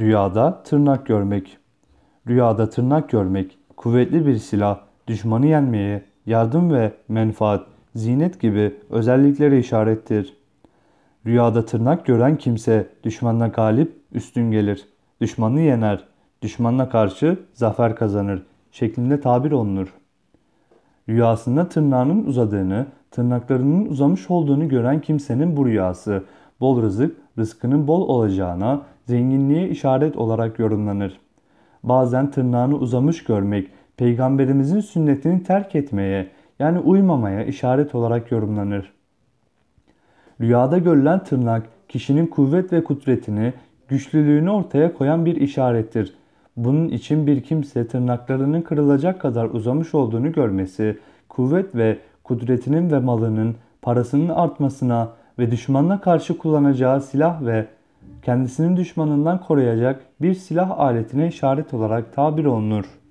Rüyada tırnak görmek. Rüyada tırnak görmek kuvvetli bir silah, düşmanı yenmeye, yardım ve menfaat, zinet gibi özelliklere işarettir. Rüyada tırnak gören kimse düşmanına galip, üstün gelir. Düşmanı yener, düşmanına karşı zafer kazanır şeklinde tabir olunur. Rüyasında tırnağının uzadığını, tırnaklarının uzamış olduğunu gören kimsenin bu rüyası bol rızık, rızkının bol olacağına, zenginliğe işaret olarak yorumlanır. Bazen tırnağını uzamış görmek, peygamberimizin sünnetini terk etmeye, yani uymamaya işaret olarak yorumlanır. Rüyada görülen tırnak kişinin kuvvet ve kudretini, güçlülüğünü ortaya koyan bir işarettir. Bunun için bir kimse tırnaklarının kırılacak kadar uzamış olduğunu görmesi, kuvvet ve kudretinin ve malının, parasının artmasına ve düşmanına karşı kullanacağı silah ve kendisinin düşmanından koruyacak bir silah aletine işaret olarak tabir olunur.